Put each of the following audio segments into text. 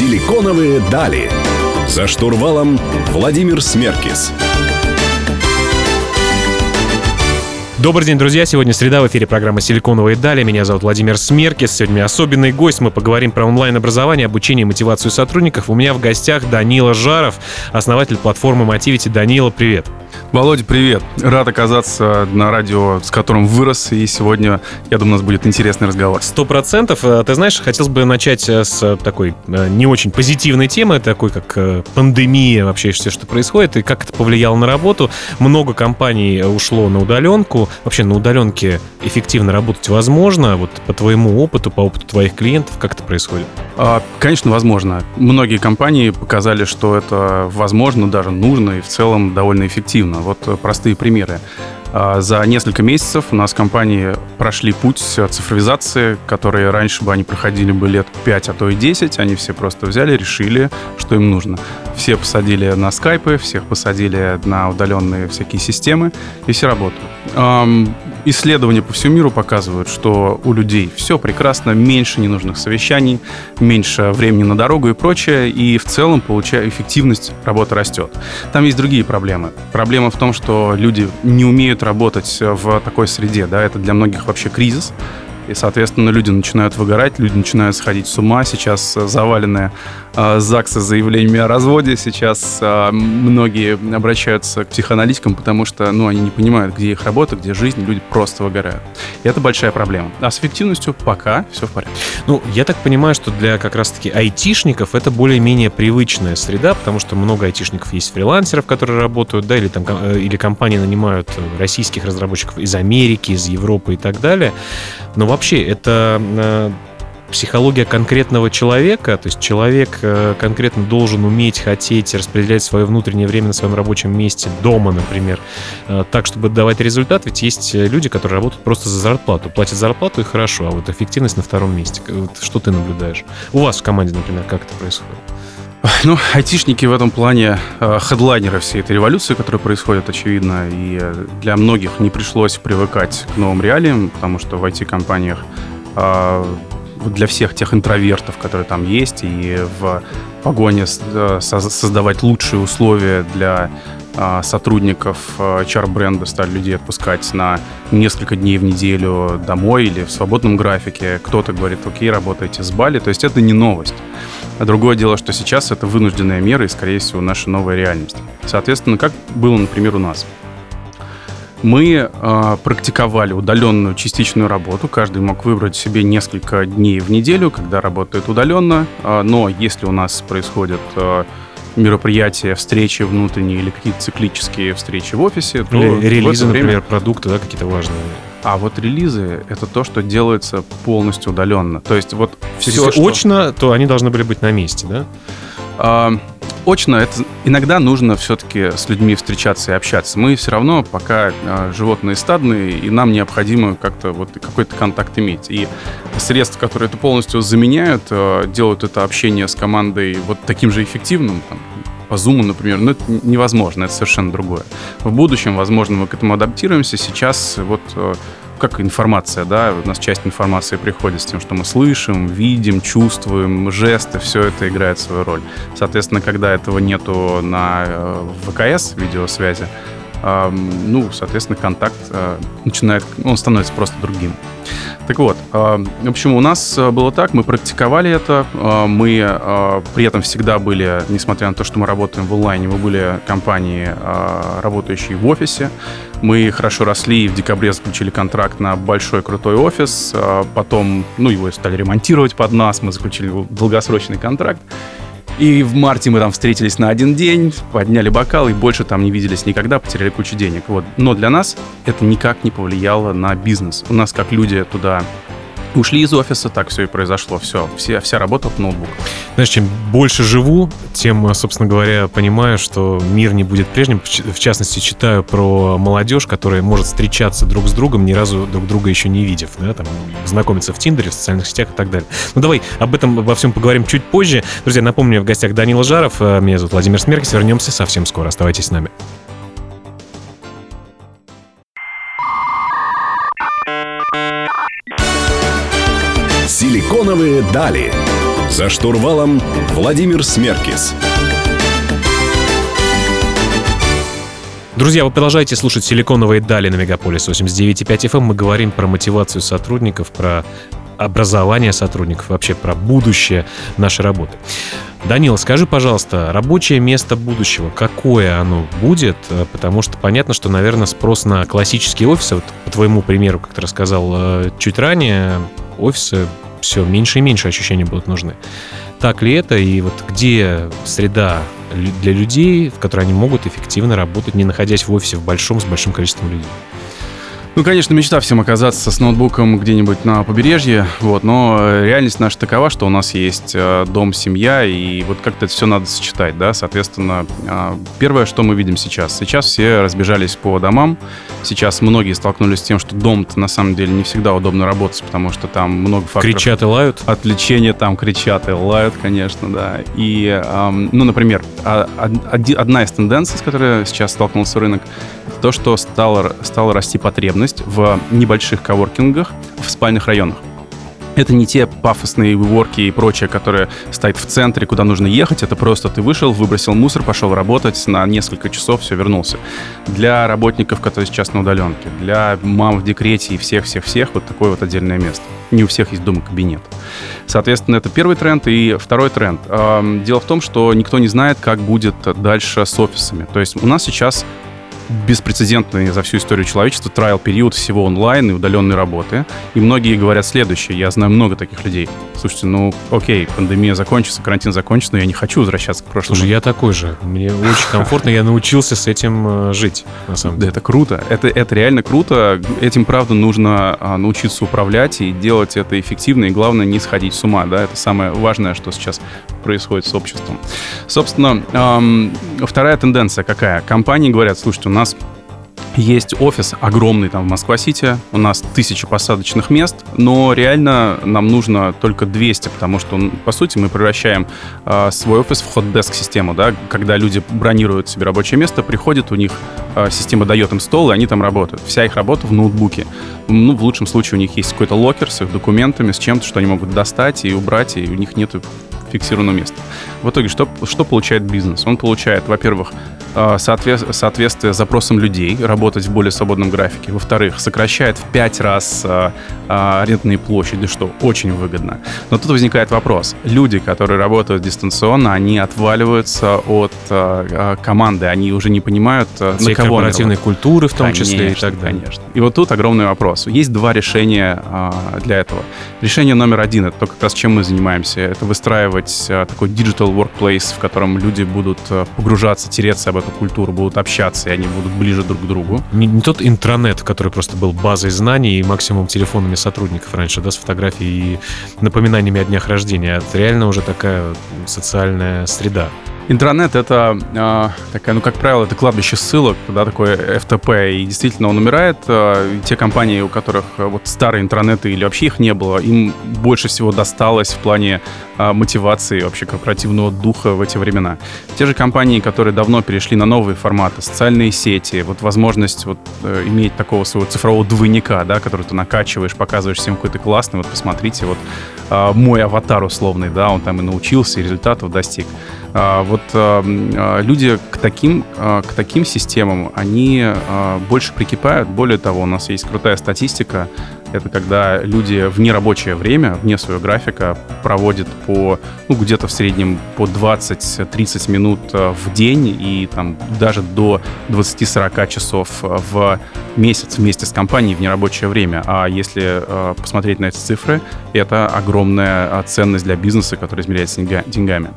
Силиконовые дали. За штурвалом Владимир Смеркис. Добрый день, друзья. Сегодня среда в эфире программы «Силиконовые дали». Меня зовут Владимир Смеркис. Сегодня особенный гость. Мы поговорим про онлайн-образование, обучение и мотивацию сотрудников. У меня в гостях Данила Жаров, основатель платформы Motivity. Данила, привет. Володя, привет. Рад оказаться на радио, с которым вырос, и сегодня, я думаю, у нас будет интересный разговор. Сто процентов. Э, ты знаешь, хотелось бы начать э, с такой э, не очень позитивной темы, такой как пандемия, вообще все, что происходит, и как это повлияло на работу. Много компаний ушло на удаленку. Вообще на удаленке эффективно работать возможно? Вот по твоему опыту, по опыту твоих клиентов, как это происходит? А, конечно, возможно. Многие компании показали, что это возможно, даже нужно, и в целом довольно эффективно. Вот э, простые примеры. А, за несколько месяцев у нас компании прошли путь цифровизации, которые раньше бы они проходили бы лет 5, а то и 10. Они все просто взяли, решили, что им нужно. Все посадили на скайпы, всех посадили на удаленные всякие системы, и все работают. Исследования по всему миру показывают, что у людей все прекрасно, меньше ненужных совещаний, меньше времени на дорогу и прочее, и в целом, получая эффективность, работы растет. Там есть другие проблемы. Проблема в том, что люди не умеют работать в такой среде, да, это для многих вообще кризис, и, соответственно, люди начинают выгорать, люди начинают сходить с ума. Сейчас заваленные э, ЗАГСы заявлениями о разводе. Сейчас э, многие обращаются к психоаналитикам, потому что ну, они не понимают, где их работа, где жизнь. Люди просто выгорают. И это большая проблема. А с эффективностью пока все в порядке. Ну, я так понимаю, что для как раз-таки айтишников это более-менее привычная среда, потому что много айтишников есть фрилансеров, которые работают, да, или там э, или компании нанимают российских разработчиков из Америки, из Европы и так далее. Но вообще это э, психология конкретного человека, то есть человек э, конкретно должен уметь, хотеть распределять свое внутреннее время на своем рабочем месте, дома, например, э, так, чтобы давать результат, ведь есть люди, которые работают просто за зарплату, платят зарплату и хорошо, а вот эффективность на втором месте. Что ты наблюдаешь? У вас в команде, например, как это происходит? Ну, айтишники в этом плане э, хедлайнеры всей этой революции, которая происходит, очевидно, и для многих не пришлось привыкать к новым реалиям, потому что в IT-компаниях э, для всех тех интровертов, которые там есть, и в погоне э, создавать лучшие условия для э, сотрудников э, HR-бренда стали людей отпускать на несколько дней в неделю домой или в свободном графике. Кто-то говорит, окей, работайте с Бали. То есть это не новость. А другое дело, что сейчас это вынужденная мера и, скорее всего, наша новая реальность. Соответственно, как было, например, у нас. Мы э, практиковали удаленную частичную работу. Каждый мог выбрать себе несколько дней в неделю, когда работает удаленно. Э, но если у нас происходят э, мероприятия, встречи внутренние или какие-то циклические встречи в офисе, то или релизы, время... например, продукты, да, какие-то важные. А вот релизы — это то, что делается полностью удаленно. То есть вот все, Если что... очно, то они должны были быть на месте, да? А, очно это иногда нужно все-таки с людьми встречаться и общаться. Мы все равно пока а, животные стадные, и нам необходимо как-то вот какой-то контакт иметь. И средства, которые это полностью заменяют, а, делают это общение с командой вот таким же эффективным, там, по Zoom, например, ну, это невозможно, это совершенно другое. В будущем, возможно, мы к этому адаптируемся. Сейчас вот как информация, да, у нас часть информации приходит с тем, что мы слышим, видим, чувствуем, жесты, все это играет свою роль. Соответственно, когда этого нету на э, ВКС, видеосвязи, ну, соответственно, контакт э, начинает, он становится просто другим. Так вот, в общем, у нас э, было так, мы практиковали это, мы при этом всегда были, несмотря на то, что мы работаем в онлайне, мы были компании, работающие в офисе, мы хорошо росли и в декабре заключили контракт на большой крутой офис, потом, ну, его стали ремонтировать под нас, мы заключили долгосрочный контракт, и в марте мы там встретились на один день, подняли бокал и больше там не виделись никогда, потеряли кучу денег. Вот. Но для нас это никак не повлияло на бизнес. У нас как люди туда Ушли из офиса, так все и произошло. Все, все вся работа от ноутбука. Знаешь, чем больше живу, тем, собственно говоря, понимаю, что мир не будет прежним. В частности, читаю про молодежь, которая может встречаться друг с другом, ни разу друг друга еще не видев, да, там, знакомиться в Тиндере, в социальных сетях и так далее. Ну, давай об этом, обо всем поговорим чуть позже. Друзья, напомню, в гостях Данила Жаров, э, меня зовут Владимир Смеркис. Вернемся совсем скоро. Оставайтесь с нами. Силиконовые дали. За штурвалом Владимир Смеркис. Друзья, вы продолжаете слушать «Силиконовые дали» на Мегаполис 89.5 FM. Мы говорим про мотивацию сотрудников, про образование сотрудников, вообще про будущее нашей работы. Данил, скажи, пожалуйста, рабочее место будущего, какое оно будет? Э, потому что понятно, что, наверное, спрос на классические офисы, вот по твоему примеру, как ты рассказал э, чуть ранее, офисы все меньше и меньше ощущений будут нужны. Так ли это? И вот где среда для людей, в которой они могут эффективно работать, не находясь в офисе в большом, с большим количеством людей? Ну, конечно, мечта всем оказаться с ноутбуком где-нибудь на побережье, вот, но реальность наша такова, что у нас есть э, дом, семья, и вот как-то это все надо сочетать, да, соответственно, э, первое, что мы видим сейчас, сейчас все разбежались по домам, сейчас многие столкнулись с тем, что дом на самом деле не всегда удобно работать, потому что там много факторов. Кричат и лают? Отвлечения там кричат и лают, конечно, да, и, э, ну, например, а, одна из тенденций, с которой сейчас столкнулся рынок, то, что стало, стало расти потребность в небольших коворкингах в спальных районах. Это не те пафосные ворки и прочее, которые стоят в центре, куда нужно ехать. Это просто ты вышел, выбросил мусор, пошел работать на несколько часов, все, вернулся. Для работников, которые сейчас на удаленке, для мам в декрете и всех-всех-всех вот такое вот отдельное место. Не у всех есть дома-кабинет. Соответственно, это первый тренд. И второй тренд. Дело в том, что никто не знает, как будет дальше с офисами. То есть у нас сейчас беспрецедентный за всю историю человечества трайл период всего онлайн и удаленной работы. И многие говорят следующее. Я знаю много таких людей. Слушайте, ну окей, пандемия закончится, карантин закончится, но я не хочу возвращаться к прошлому. Слушай, я такой же. Мне очень комфортно, я научился с этим э, жить, на самом деле. Да, это круто. Это, это реально круто. Этим, правда, нужно а, научиться управлять и делать это эффективно. И главное, не сходить с ума. Да? Это самое важное, что сейчас происходит с обществом. Собственно, эм, вторая тенденция какая? Компании говорят, слушайте, у нас нас есть офис огромный там в Москва-Сити, у нас тысячи посадочных мест, но реально нам нужно только 200, потому что, по сути, мы превращаем э, свой офис в hot desk систему, да, когда люди бронируют себе рабочее место, приходят, у них э, система дает им стол, и они там работают. Вся их работа в ноутбуке. Ну, в лучшем случае у них есть какой-то локер с их документами, с чем-то, что они могут достать и убрать, и у них нет фиксированного места. В итоге что, что получает бизнес? Он получает, во-первых, Э, соответствие запросам людей, работать в более свободном графике. Во-вторых, сокращает в пять раз э, э, арендные площади, что очень выгодно. Но тут возникает вопрос. Люди, которые работают дистанционно, они отваливаются от команды, они уже не понимают, Всей на кого корпоративной культуры в том конечно, числе и так далее. Конечно. И вот тут огромный вопрос. Есть два решения для этого. Решение номер один, это то, как раз чем мы занимаемся, это выстраивать такой digital workplace, в котором люди будут погружаться, тереться об эту культуру, будут общаться, и они будут ближе друг к другу. Не, не тот интернет, который просто был базой знаний и максимум телефонами сотрудников раньше, да, с фотографией и напоминаниями о днях рождения, это реально уже такая социальная среда. Интернет — это э, такая, ну, как правило, это кладбище ссылок, да, такое FTP, и действительно он умирает. Э, те компании, у которых э, вот старые интернеты или вообще их не было, им больше всего досталось в плане э, мотивации вообще корпоративного духа в эти времена. Те же компании, которые давно перешли на новые форматы, социальные сети, вот возможность вот э, иметь такого своего цифрового двойника, да, который ты накачиваешь, показываешь всем какой-то классный, вот посмотрите, вот э, мой аватар условный, да, он там и научился, и результатов достиг. А, вот а, а, люди к таким, к таким системам, они больше прикипают. Более того, у нас есть крутая статистика это когда люди в нерабочее время, вне своего графика, проводят по, ну, где-то в среднем по 20-30 минут э, в день и там даже до 20-40 часов э, в месяц вместе с компанией в нерабочее время. А если э, посмотреть на эти цифры, это огромная ценность для бизнеса, которая измеряется деньгами.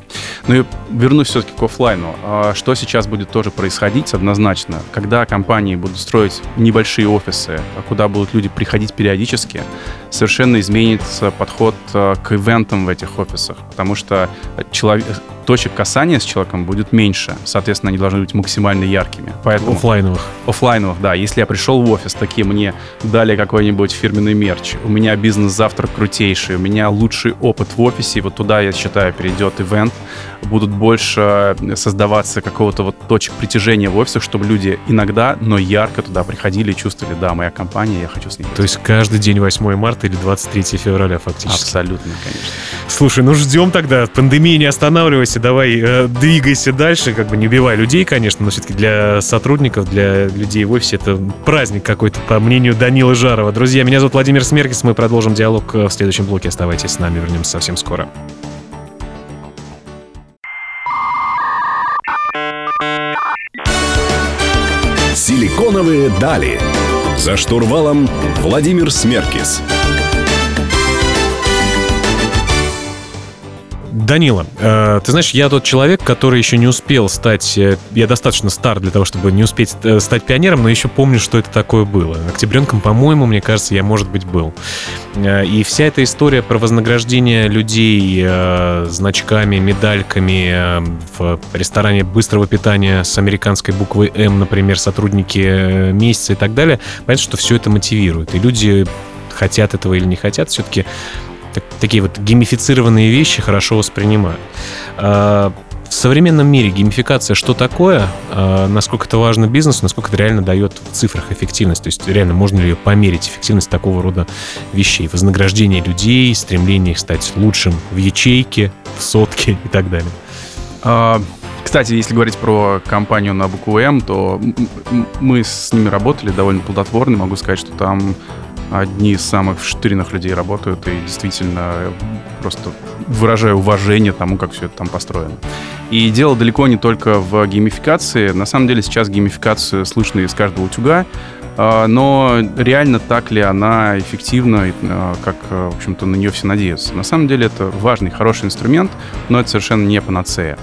Ну и вернусь все-таки к офлайну. А что сейчас будет тоже происходить однозначно, когда компании будут строить небольшие офисы, куда будут люди приходить периодически, периодически, совершенно изменится подход э, к ивентам в этих офисах, потому что человек, точек касания с человеком будет меньше. Соответственно, они должны быть максимально яркими. Поэтому... Оффлайновых. Оффлайновых, да. Если я пришел в офис, такие мне дали какой-нибудь фирменный мерч, у меня бизнес-завтрак крутейший, у меня лучший опыт в офисе, и вот туда, я считаю, перейдет ивент, будут больше создаваться какого-то вот точек притяжения в офисах, чтобы люди иногда, но ярко туда приходили и чувствовали, да, моя компания, я хочу с ней. То есть каждый день 8 марта или 23 февраля фактически? Абсолютно, конечно. Слушай, ну ждем тогда. Пандемия не останавливайся, давай э, двигайся дальше. Как бы не убивай людей, конечно, но все-таки для сотрудников, для людей в офисе это праздник какой-то, по мнению Данила Жарова. Друзья, меня зовут Владимир Смеркис. Мы продолжим диалог э, в следующем блоке. Оставайтесь с нами, вернемся совсем скоро. Силиконовые дали. За штурвалом Владимир Смеркис. Данила, э, ты знаешь, я тот человек, который еще не успел стать... Э, я достаточно стар для того, чтобы не успеть э, стать пионером, но еще помню, что это такое было. Октябренком, по-моему, мне кажется, я, может быть, был. И вся эта история про вознаграждение людей значками, медальками в ресторане быстрого питания с американской буквой М, например, сотрудники месяца и так далее, понятно, что все это мотивирует. И люди хотят этого или не хотят, все-таки так, такие вот геймифицированные вещи хорошо воспринимают. А, в современном мире геймификация что такое? А, насколько это важно бизнесу? Насколько это реально дает в цифрах эффективность? То есть реально можно ли ее померить, эффективность такого рода вещей? Вознаграждение людей, стремление их стать лучшим в ячейке, в сотке и так далее. А, кстати, если говорить про компанию на букву М, то мы с ними работали довольно плодотворно. Могу сказать, что там одни из самых вштыренных людей работают, и действительно просто выражаю уважение тому, как все это там построено. И дело далеко не только в геймификации. На самом деле сейчас геймификацию слышно из каждого утюга, а, но реально так ли она эффективна, а, как, в общем-то, на нее все надеются? На самом деле это важный, хороший инструмент, но это совершенно не панацея.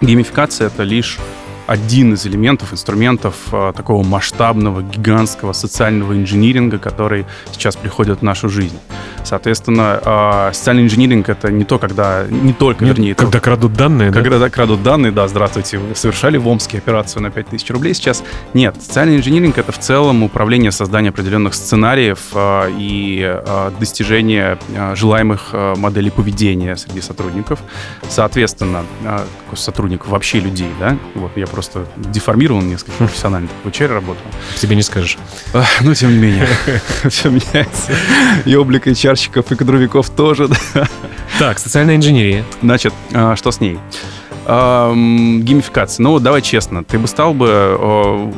Геймификация — это лишь один из элементов, инструментов э, такого масштабного, гигантского социального инжиниринга, который сейчас приходит в нашу жизнь. Соответственно, э, социальный инжиниринг это не то, когда не только, Нет, вернее, когда это, крадут данные, когда да? крадут данные, да, здравствуйте, вы совершали в Омске операцию на 5000 рублей сейчас. Нет, социальный инжиниринг это в целом управление созданием определенных сценариев э, и достижение желаемых моделей поведения среди сотрудников. Соответственно, сотрудников вообще людей, да, вот я просто деформирован несколько профессионально. В HR работал. Тебе не скажешь. Ну, тем не менее, все меняется. И облик HR-щиков, и кадровиков тоже. Так, социальная инженерия. Значит, а, что с ней? Геймификация. Ну, давай честно, ты бы стал бы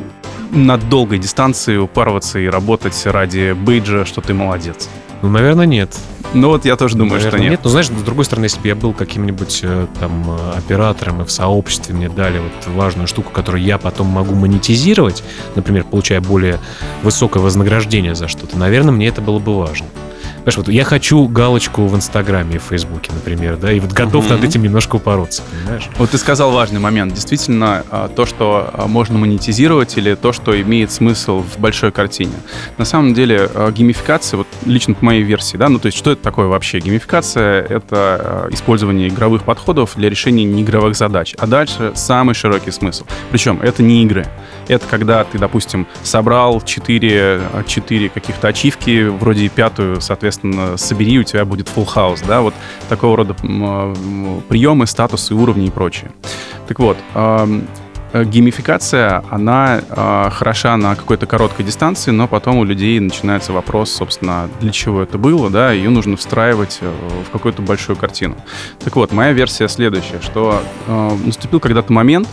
на долгой дистанции упарываться и работать ради бейджа, что ты молодец? Ну, наверное, нет. Ну вот я тоже думаю, Наверное, что нет. нет. Но знаешь, с другой стороны, если бы я был каким-нибудь э, там э, оператором и в сообществе мне дали вот важную штуку, которую я потом могу монетизировать, например, получая более высокое вознаграждение за что-то, наверное, мне это было бы важно. Знаешь, вот я хочу галочку в Инстаграме и в Фейсбуке, например, да, и вот готов Мгм. над этим немножко упороться, понимаешь? Вот ты сказал важный момент. Действительно, а, то, что а, можно монетизировать или то, что имеет смысл в большой картине. На самом деле, а, геймификация, вот лично по моей версии, да, ну то есть что это такое вообще? Геймификация — это использование игровых подходов для решения неигровых задач. А дальше самый широкий смысл. Причем это не игры. Это когда ты, допустим, собрал 4, 4 каких-то ачивки, вроде пятую, соответственно, собери, у тебя будет full house, да, вот такого рода м, приемы, статусы, уровни и прочее. Так вот, э, геймификация, она э, хороша на какой-то короткой дистанции, но потом у людей начинается вопрос, собственно, для чего это было, да, ее нужно встраивать э, в какую-то большую картину. Так вот, моя версия следующая, что э, наступил когда-то момент,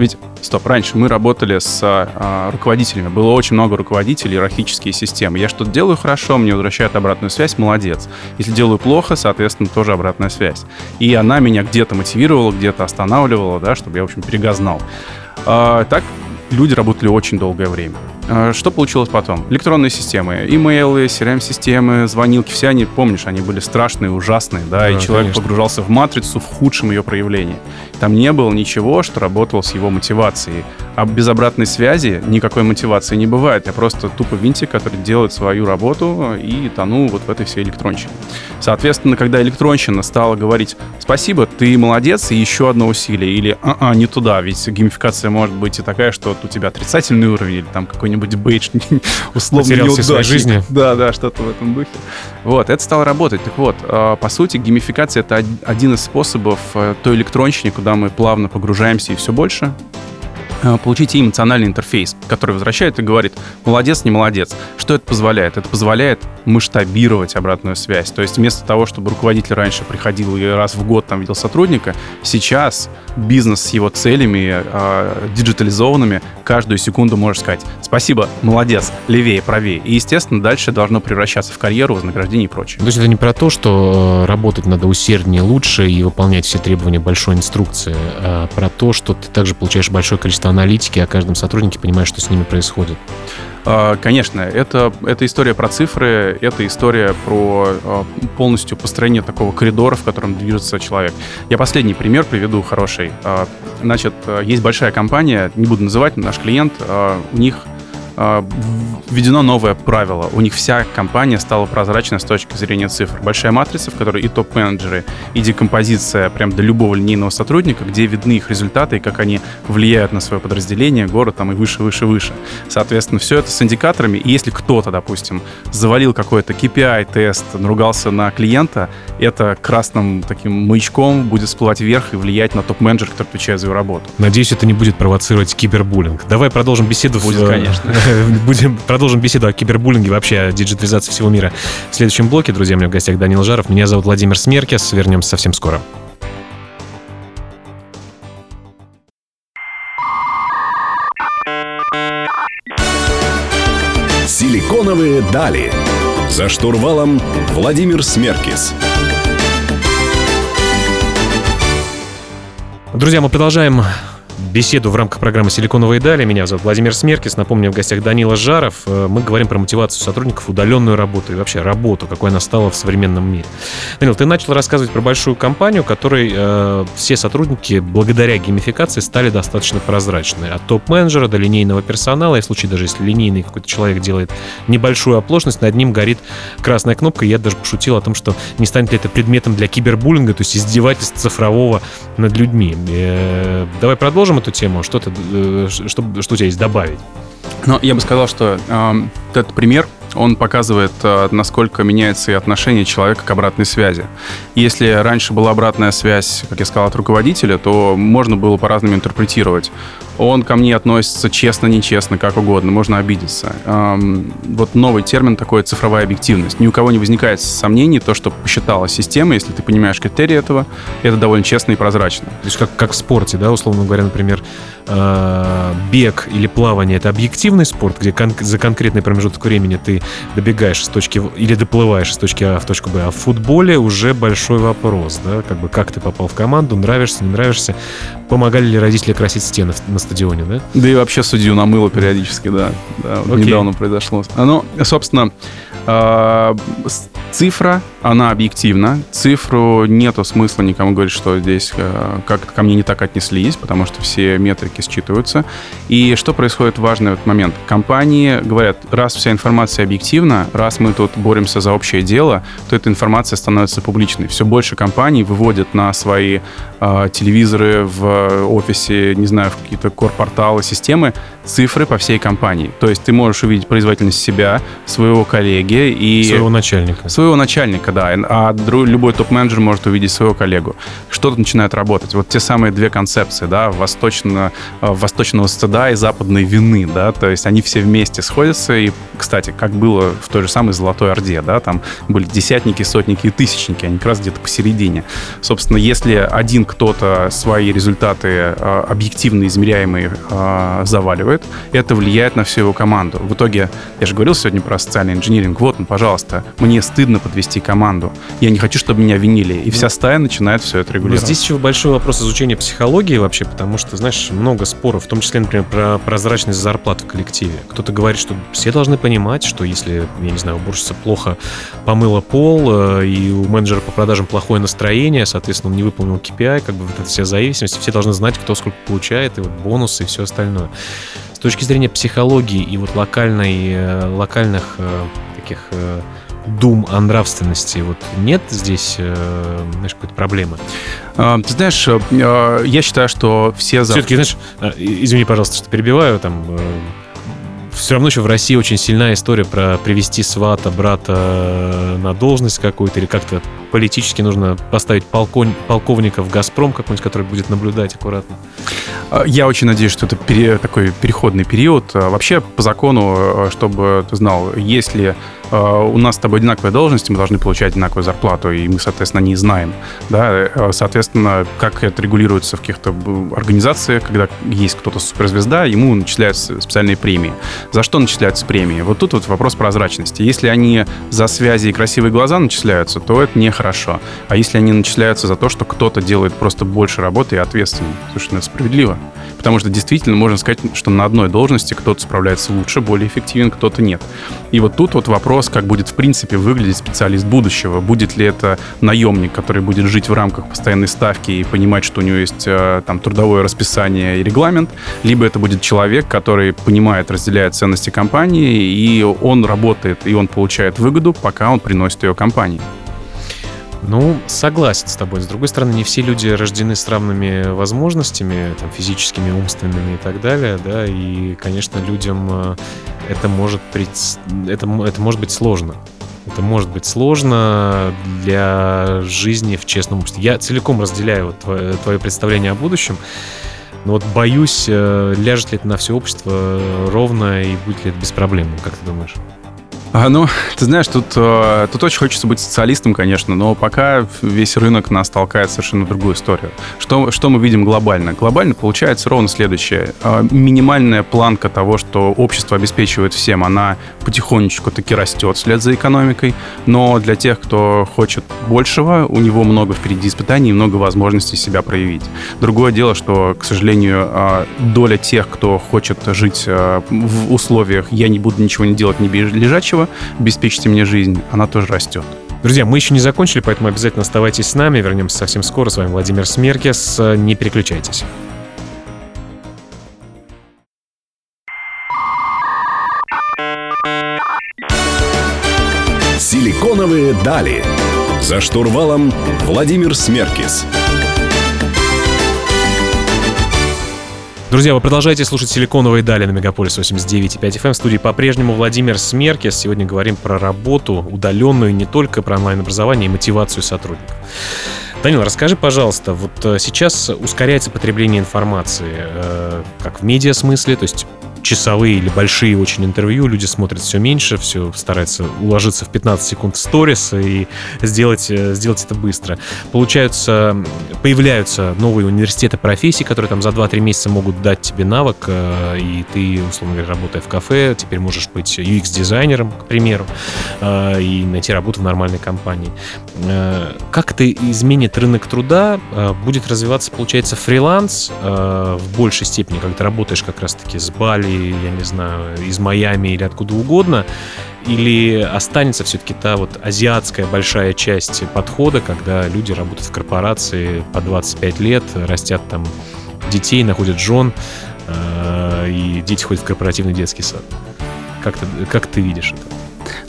ведь, стоп, раньше мы работали с а, руководителями. Было очень много руководителей, иерархические системы. Я что-то делаю хорошо, мне возвращают обратную связь, молодец. Если делаю плохо, соответственно, тоже обратная связь. И она меня где-то мотивировала, где-то останавливала, да, чтобы я, в общем, перегазнал. А, так люди работали очень долгое время. Э, что получилось потом? Электронные системы, имейлы, CRM-системы, звонилки, все они, помнишь, они были страшные, ужасные, да, и человек конечно. погружался в матрицу в худшем ее проявлении. Там не было ничего, что работало с его мотивацией. А без обратной связи никакой мотивации не бывает. Я просто тупо винтик, который делает свою работу и тону вот в этой всей электронщине. Соответственно, когда электронщина стала говорить «Спасибо, ты молодец, и еще одно усилие», или «А-а, не туда», ведь геймификация может быть и такая, что у тебя отрицательный уровень, или там какой-нибудь бейдж условно неудачник. жизни. Да, да, что-то в этом духе. Вот, это стало работать. Так вот, а, по сути, геймификация — это один из способов э, той электронщины, куда мы плавно погружаемся и все больше, получите эмоциональный интерфейс, который возвращает и говорит, молодец, не молодец. Что это позволяет? Это позволяет масштабировать обратную связь. То есть вместо того, чтобы руководитель раньше приходил и раз в год там видел сотрудника, сейчас бизнес с его целями э, диджитализованными каждую секунду можешь сказать «Спасибо, молодец, левее, правее». И, естественно, дальше должно превращаться в карьеру, вознаграждение и прочее. То есть это не про то, что э, работать надо усерднее, лучше и выполнять все требования большой инструкции, а про то, что ты также получаешь большое количество аналитики о каждом сотруднике, понимаешь, что с ними происходит. А, конечно, это, это история про цифры, это история про а, полностью построение такого коридора, в котором движется человек. Я последний пример приведу хороший. А, значит, есть большая компания, не буду называть, наш клиент, у них введено новое правило. У них вся компания стала прозрачной с точки зрения цифр. Большая матрица, в которой и топ-менеджеры, и декомпозиция прям до любого линейного сотрудника, где видны их результаты и как они влияют на свое подразделение, город там и выше, выше, выше. Соответственно, все это с индикаторами. И если кто-то, допустим, завалил какой-то KPI-тест, наругался на клиента, это красным таким маячком будет всплывать вверх и влиять на топ-менеджер, который отвечает за его работу. Надеюсь, это не будет провоцировать кибербуллинг. Давай продолжим беседу. Будет, в... конечно. Будем продолжим беседу о кибербуллинге, вообще о диджитализации всего мира. В следующем блоке, друзья, у меня в гостях Данил Жаров. Меня зовут Владимир Смеркес. Вернемся совсем скоро. Силиконовые дали. За штурвалом Владимир Смеркис. Друзья, мы продолжаем беседу в рамках программы «Силиконовые дали». Меня зовут Владимир Смеркис. Напомню, в гостях Данила Жаров. Э, мы говорим про мотивацию сотрудников, удаленную работу и вообще работу, какой она стала в современном мире. Данил, ты начал рассказывать про большую компанию, которой э, все сотрудники благодаря геймификации стали достаточно прозрачны. От топ-менеджера до линейного персонала, и в случае даже если линейный какой-то человек делает небольшую оплошность, над ним горит красная кнопка. Я даже пошутил о том, что не станет ли это предметом для кибербуллинга, то есть издевательств цифрового над людьми. Э, давай продолжим эту тему? Что, ты, э, что, что у тебя есть добавить? Ну, я бы сказал, что э, этот пример он показывает, э, насколько меняется и отношение человека к обратной связи. Если раньше была обратная связь, как я сказал, от руководителя, то можно было по-разному интерпретировать. Он ко мне относится честно, нечестно, как угодно, можно обидеться. Вот новый термин такой цифровая объективность. Ни у кого не возникает сомнений, то, что посчитала система, если ты понимаешь критерии этого, это довольно честно и прозрачно. То есть как, как в спорте, да, условно говоря, например, э, бег или плавание — это объективный спорт, где кон- за конкретный промежуток времени ты добегаешь с точки или доплываешь с точки А в точку Б. А в футболе уже большой вопрос, да, как бы как ты попал в команду, нравишься, не нравишься, помогали ли родители красить стены на стадионе, да? Да и вообще судью намыло периодически, да. да вот недавно произошло. Ну, собственно, а, цифра, она объективна. Цифру нету смысла никому говорить, что здесь э, как-то ко мне не так отнеслись, потому что все метрики считываются. И что происходит важный вот момент? Компании говорят, раз вся информация объективна, раз мы тут боремся за общее дело, то эта информация становится публичной. Все больше компаний выводят на свои э, телевизоры в офисе, не знаю, в какие-то корпорталы, системы цифры по всей компании. То есть ты можешь увидеть производительность себя, своего коллеги и... Своего начальника. Своего начальника, да. А любой топ-менеджер может увидеть своего коллегу. Что тут начинает работать? Вот те самые две концепции, да, восточно, э, восточного стыда и западной вины, да, то есть они все вместе сходятся. И, кстати, как было в той же самой Золотой Орде, да, там были десятники, сотники и тысячники, они как раз где-то посередине. Собственно, если один кто-то свои результаты э, объективно измеряемые э, заваливает, это влияет на всю его команду. В итоге, я же говорил сегодня про социальный инжиниринг, вот, ну, пожалуйста, мне стыдно подвести команду, я не хочу, чтобы меня винили, и вся стая начинает все это регулировать. Но здесь еще большой вопрос изучения психологии вообще, потому что, знаешь, много споров, в том числе, например, про прозрачность зарплат в коллективе. Кто-то говорит, что все должны понимать, что если, я не знаю, уборщица плохо помыла пол, э, и у менеджера по продажам плохое настроение, соответственно, он не выполнил KPI, как бы вот эта вся зависимость, все должны знать, кто сколько получает, и вот бонусы, и все остальное. С точки зрения психологии и вот локальной, э, локальных э, таких дум о нравственности, вот нет здесь, знаешь, какой-то проблемы? А, ты знаешь, я считаю, что все... Все-таки, знаешь, извини, пожалуйста, что перебиваю, там, все равно еще в России очень сильная история про привести свата, брата на должность какую-то, или как-то политически нужно поставить полкон, полковника в «Газпром» какой-нибудь, который будет наблюдать аккуратно. А, я очень надеюсь, что это пере, такой переходный период. А, вообще, по закону, чтобы ты знал, если Э, у нас с тобой одинаковая должность, мы должны получать одинаковую зарплату, и мы, соответственно, не знаем. Да? Э, соответственно, как это регулируется в каких-то организациях, когда есть кто-то суперзвезда, ему начисляются специальные премии. За что начисляются премии? Вот тут вот вопрос прозрачности. Если они за связи и красивые глаза начисляются, то это нехорошо. А если они начисляются за то, что кто-то делает просто больше работы и ответственнее? Слушай, ну это справедливо. Потому что действительно можно сказать, что на одной должности кто-то справляется лучше, более эффективен, кто-то нет. И вот тут вот вопрос, как будет в принципе выглядеть специалист будущего. Будет ли это наемник, который будет жить в рамках постоянной ставки и понимать, что у него есть э, там трудовое расписание и регламент, либо это будет человек, который понимает, разделяет ценности компании, и он работает, и он получает выгоду, пока он приносит ее компании. Ну, согласен с тобой. С другой стороны, не все люди рождены с равными возможностями, там, физическими, умственными и так далее, да, и, конечно, людям э, это может, прить... это, это может быть сложно. Это может быть сложно для жизни в честном обществе. Я целиком разделяю вот твое, твое представление о будущем. Но вот боюсь, э, ляжет ли это на все общество ровно и будет ли это беспроблемным, как ты думаешь? А, ну, ты знаешь, тут, э, тут очень хочется быть социалистом, конечно, но пока весь рынок нас толкает совершенно другую историю. Что, что мы видим глобально? Глобально получается ровно следующее. Э, минимальная планка того, что общество обеспечивает всем, она потихонечку таки растет вслед за экономикой, но для тех, кто хочет большего, у него много впереди испытаний и много возможностей себя проявить. Другое дело, что, к сожалению, э, доля тех, кто хочет жить в условиях «я не буду ничего не делать, не лежачего», будущего, обеспечите мне жизнь, она тоже растет. Друзья, мы еще не закончили, поэтому обязательно оставайтесь с нами. Вернемся совсем скоро. С вами Владимир Смеркес. Не переключайтесь. Силиконовые дали. За штурвалом Владимир Смеркис. Друзья, вы продолжаете слушать «Силиконовые дали» на Мегаполис 89.5 FM. Эм. В студии по-прежнему Владимир Смеркис. Сегодня говорим про работу, удаленную, не только про онлайн-образование и мотивацию сотрудников. Данил, расскажи, пожалуйста, вот э, сейчас ускоряется потребление информации, э, как в медиа смысле, то есть часовые или большие очень интервью, люди смотрят все меньше, все стараются уложиться в 15 секунд в сторис и сделать, э, сделать это быстро. Получаются, появляются новые университеты профессий, которые там за 2-3 месяца могут дать тебе навык, э, и ты, условно говоря, работая в кафе, теперь можешь быть UX-дизайнером, к примеру, э, и найти работу в нормальной компании. Как это изменит рынок труда? Будет развиваться, получается, фриланс в большей степени, когда ты работаешь как раз-таки с Бали, я не знаю, из Майами или откуда угодно, или останется все-таки та вот азиатская большая часть подхода, когда люди работают в корпорации по 25 лет, растят там детей, находят жен, э, и дети ходят в корпоративный детский сад. Как ты, как ты видишь это?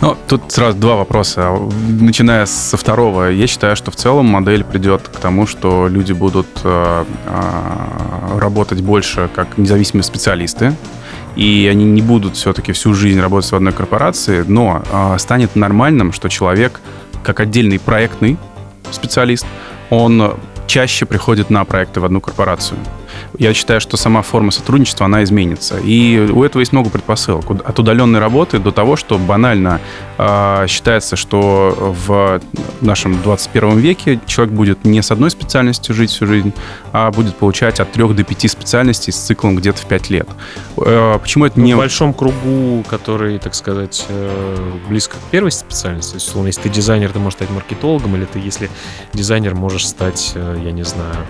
Ну, тут сразу два вопроса. Начиная со второго, я считаю, что в целом модель придет к тому, что люди будут э, э, работать больше как независимые специалисты, и они не будут все-таки всю жизнь работать в одной корпорации, но э, станет нормальным, что человек, как отдельный проектный специалист, он чаще приходит на проекты в одну корпорацию. Я считаю, что сама форма сотрудничества, она изменится. И у этого есть много предпосылок. От удаленной работы до того, что банально э, считается, что в нашем 21 веке человек будет не с одной специальностью жить всю жизнь, а будет получать от 3 до 5 специальностей с циклом где-то в 5 лет. Э, почему это не... В большом кругу, который, так сказать, э, близко к первой специальности, условно, если ты дизайнер, ты можешь стать маркетологом, или ты, если дизайнер, можешь стать, э, я не знаю,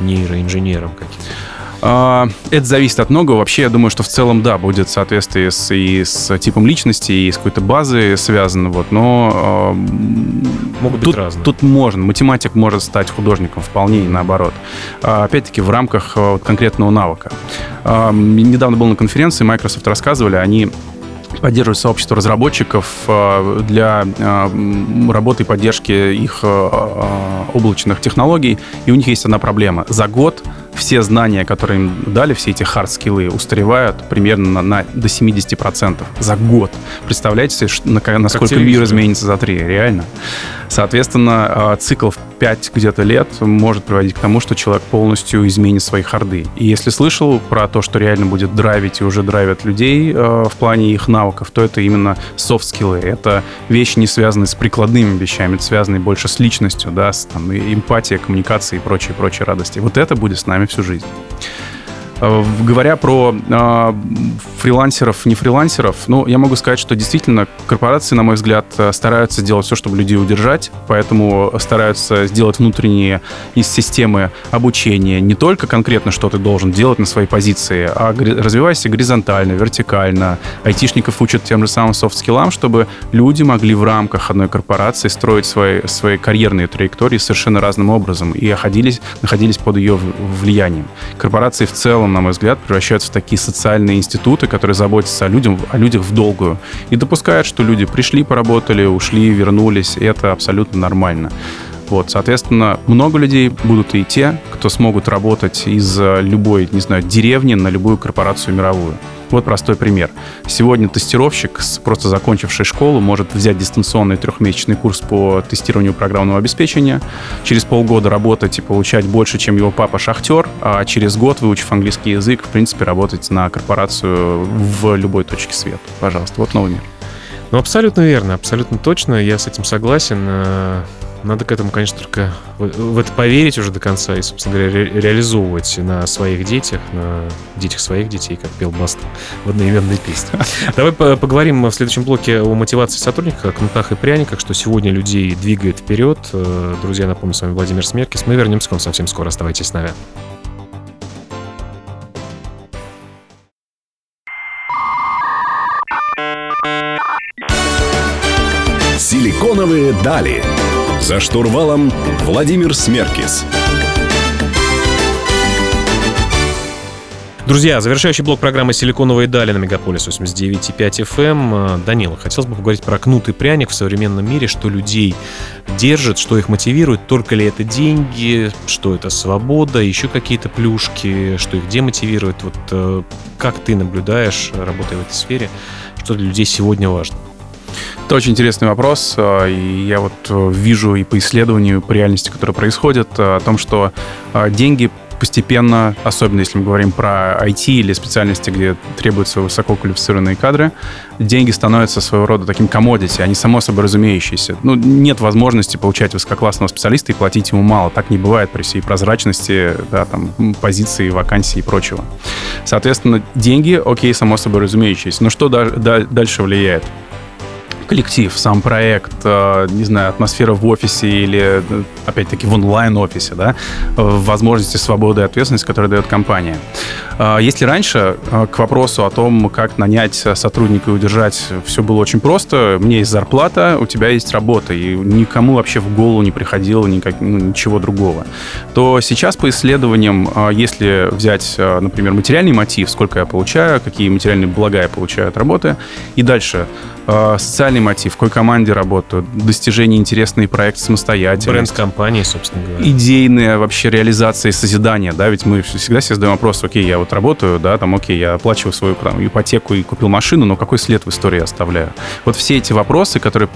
нейроинженером каким-то. А, это зависит от многого. Вообще, я думаю, что в целом, да, будет соответствие с, и с типом личности, и с какой-то базой связано. Вот, но э, могут тут, быть разные. Тут можно. Математик может стать художником вполне и наоборот. А, опять-таки, в рамках конкретного навыка. Недавно был на конференции, Microsoft рассказывали, они поддерживать сообщество разработчиков э, для э, работы и поддержки их э, облачных технологий. И у них есть одна проблема. За год все знания, которые им дали, все эти хард-скиллы устаревают примерно на, на, до 70% за год. Представляете, на, насколько мир изменится за три? Реально. Соответственно, а, цикл в 5 где-то лет может приводить к тому, что человек полностью изменит свои харды. И если слышал про то, что реально будет драйвить и уже драйвят людей а, в плане их навыков, то это именно софт-скиллы. Это вещи, не связанные с прикладными вещами, это связанные больше с личностью, да, с там, эмпатией, коммуникацией и прочие радости. Вот это будет с нами всю жизнь. Э, говоря про э, фрилансеров, не фрилансеров, ну, я могу сказать, что действительно корпорации, на мой взгляд, э, стараются делать все, чтобы людей удержать, поэтому стараются сделать внутренние из системы обучения не только конкретно, что ты должен делать на своей позиции, а развивайся горизонтально, вертикально. Айтишников учат тем же самым софт-скиллам, чтобы люди могли в рамках одной корпорации строить свои, свои карьерные траектории совершенно разным образом и находились, находились под ее влиянием. Корпорации в целом целом, на мой взгляд, превращаются в такие социальные институты, которые заботятся о, людям, о людях в долгую. И допускают, что люди пришли, поработали, ушли, вернулись. И это абсолютно нормально. Вот, соответственно, много людей будут и те, кто смогут работать из любой, не знаю, деревни на любую корпорацию мировую. Вот простой пример. Сегодня тестировщик, просто закончивший школу, может взять дистанционный трехмесячный курс по тестированию программного обеспечения, через полгода работать и получать больше, чем его папа-шахтер, а через год, выучив английский язык, в принципе, работать на корпорацию в любой точке света. Пожалуйста, вот новый мир. Ну, абсолютно верно, абсолютно точно, я с этим согласен. Надо к этому, конечно, только в это поверить уже до конца и, собственно говоря, ре- реализовывать на своих детях, на детях своих детей, как пел Баста в одноименной песне. Давай поговорим в следующем блоке о мотивации сотрудников, о кнутах и пряниках, что сегодня людей двигает вперед. Э, друзья, напомню, с вами Владимир Смеркис. Мы вернемся к вам совсем скоро. Оставайтесь с нами. Силиконовые дали. За штурвалом Владимир Смеркис. Друзья, завершающий блок программы «Силиконовые дали» на Мегаполис 89.5 FM. Данила, хотелось бы поговорить про кнут и пряник в современном мире, что людей держит, что их мотивирует, только ли это деньги, что это свобода, еще какие-то плюшки, что их демотивирует. Вот э, как ты наблюдаешь, работая в этой сфере, что для людей сегодня важно? Это очень интересный вопрос. Э, и я вот э, вижу и по исследованию, по реальности, которая происходит, э, о том, что деньги постепенно, особенно если мы говорим про IT или специальности, где требуются высококвалифицированные кадры, деньги становятся своего рода таким комодити, они само собой разумеющиеся. Ну, нет возможности получать высококлассного специалиста и платить ему мало. Так не бывает при всей прозрачности, да, там, позиции, вакансий и прочего. Соответственно, деньги, окей, само собой разумеющиеся. Но что дальше влияет? Коллектив, сам проект, э, не знаю, атмосфера в офисе или, э, опять-таки, в онлайн-офисе, да, возможности свободы и ответственности, которые дает компания. Э, если раньше к вопросу о том, как нанять сотрудника и удержать, все было очень просто, мне есть зарплата, у тебя есть работа, и никому вообще в голову не приходило никак, ну, ничего другого, то сейчас по исследованиям, если взять, например, материальный мотив, сколько я получаю, какие материальные блага я получаю от работы, и дальше социальный мотив, в какой команде работают, достижение интересные проекты самостоятельно. Бренд компании, собственно говоря. Идейная вообще реализация и созидание, да, ведь мы всегда себе задаем вопрос, окей, я вот работаю, да, там, окей, я оплачиваю свою там, ипотеку и купил машину, но какой след в истории оставляю? Вот все эти вопросы, которые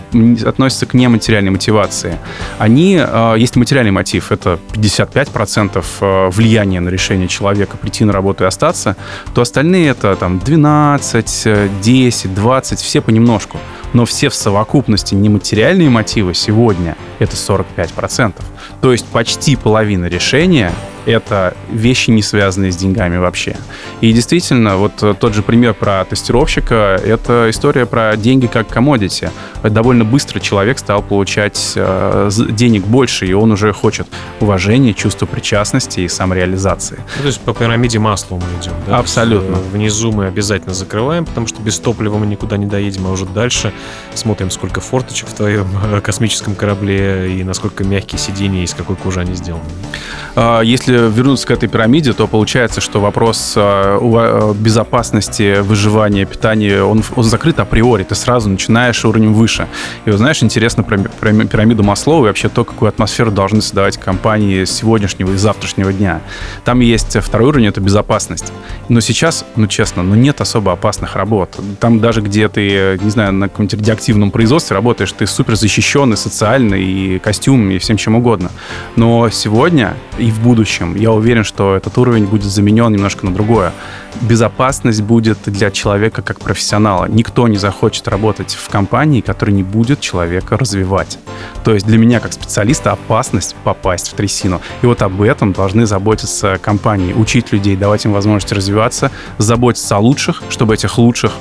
относятся к нематериальной мотивации, они, э, есть материальный мотив, это 55% э, влияния на решение человека прийти на работу и остаться, то остальные это там 12, 10, 20, все понемножку. Но все в совокупности нематериальные мотивы сегодня это 45%. То есть почти половина решения это вещи, не связанные с деньгами вообще. И действительно, вот э, тот же пример про тестировщика, это история про деньги как комодити. Довольно быстро человек стал получать э, денег больше, и он уже хочет уважения, чувства причастности и самореализации. Ну, то есть по пирамиде масла мы идем, да? Абсолютно. Есть, э, внизу мы обязательно закрываем, потому что без топлива мы никуда не доедем, а уже дальше смотрим, сколько форточек в твоем э, космическом корабле и насколько мягкие сиденья и из какой кожи они сделаны. А, если если вернуться к этой пирамиде, то получается, что вопрос э, э, безопасности, выживания, питания, он, он закрыт априори. Ты сразу начинаешь уровнем выше. И вот знаешь, интересно про, пирамиду Маслоу и вообще то, какую атмосферу должны создавать компании сегодняшнего и завтрашнего дня. Там есть второй уровень, это безопасность. Но сейчас, ну честно, ну нет особо опасных работ. Там даже где ты, не знаю, на каком-нибудь радиоактивном производстве работаешь, ты супер защищенный социально и костюм, и всем чем угодно. Но сегодня и в будущем будущем. Я уверен, что этот уровень будет заменен немножко на другое. Безопасность будет для человека как профессионала. Никто не захочет работать в компании, которая не будет человека развивать. То есть для меня как специалиста опасность попасть в трясину. И вот об этом должны заботиться компании, учить людей, давать им возможность развиваться, заботиться о лучших, чтобы этих лучших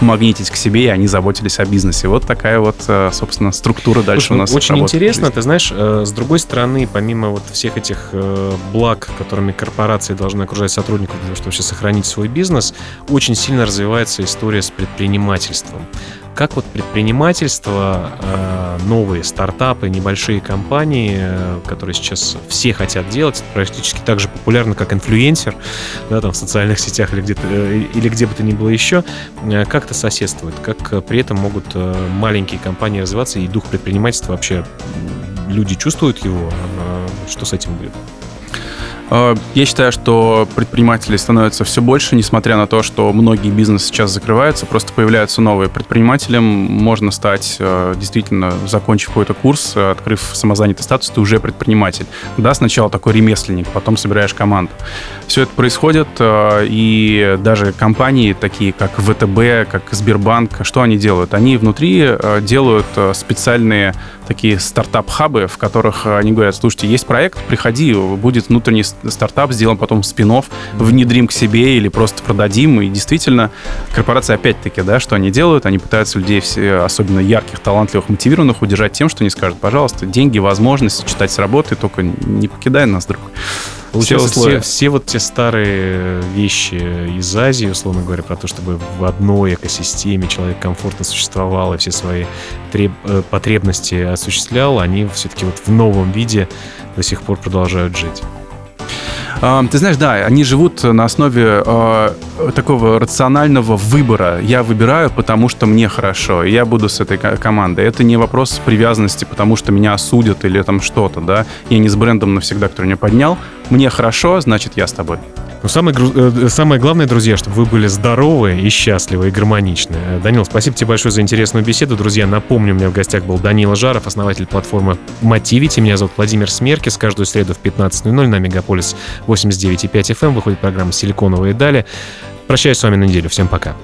магнитить к себе, и они заботились о бизнесе. Вот такая вот, э, собственно, структура дальше Слушай, у нас Очень интересно, ты знаешь, э, с другой стороны, помимо вот всех этих э, благ, которыми корпорации должны окружать сотрудников для того, чтобы вообще сохранить свой бизнес, очень сильно развивается история с предпринимательством как вот предпринимательство, э, новые стартапы, небольшие компании, э, которые сейчас все хотят делать, практически так же популярно, как инфлюенсер, да, там в социальных сетях или где-то, э, или где бы то ни было еще, как это соседствует, как при этом могут маленькие компании развиваться и дух предпринимательства вообще люди чувствуют его, что с этим будет? А, я считаю, что предпринимателей становится все больше, несмотря на то, что многие бизнесы сейчас закрываются, просто появляются новые. Предпринимателем можно стать, э, действительно, закончив какой-то курс, э, открыв самозанятый статус, ты уже предприниматель. Да, сначала такой ремесленник, потом собираешь команду. Все это происходит, э, и даже компании, такие как ВТБ, как Сбербанк, что они делают? Они внутри делают специальные такие стартап-хабы, в которых они говорят, слушайте, есть проект, приходи, будет внутренний стартап, сделаем потом спин внедрим к себе или просто продадим. И действительно, корпорации опять-таки, да, что они делают? Они пытаются людей, все, особенно ярких, талантливых, мотивированных, удержать тем, что они скажут, пожалуйста, деньги, возможность сочетать с работой, только не покидай нас, друг. Получается, все, все, все вот те старые вещи из Азии, условно говоря, про то, чтобы в одной экосистеме человек комфортно существовал и все свои треб, э, потребности осуществлял, они все-таки вот в новом виде до сих пор продолжают жить. Ты знаешь, да, они живут на основе э, такого рационального выбора. Я выбираю, потому что мне хорошо, и я буду с этой командой. Это не вопрос привязанности, потому что меня осудят или там что-то, да. Я не с брендом навсегда, который меня поднял. Мне хорошо, значит, я с тобой. Ну, самое, э, самое главное, друзья, чтобы вы были здоровы и счастливы, и гармоничны. Э, Данил, спасибо тебе большое за интересную беседу. Друзья, напомню, у меня в гостях был Данила Жаров, основатель платформы Мотивити. Меня зовут Владимир Смеркис. Каждую среду в 15.00 на Мегаполис 89.5 FM эм выходит программа «Силиконовые дали». Прощаюсь с вами на неделю. Всем пока.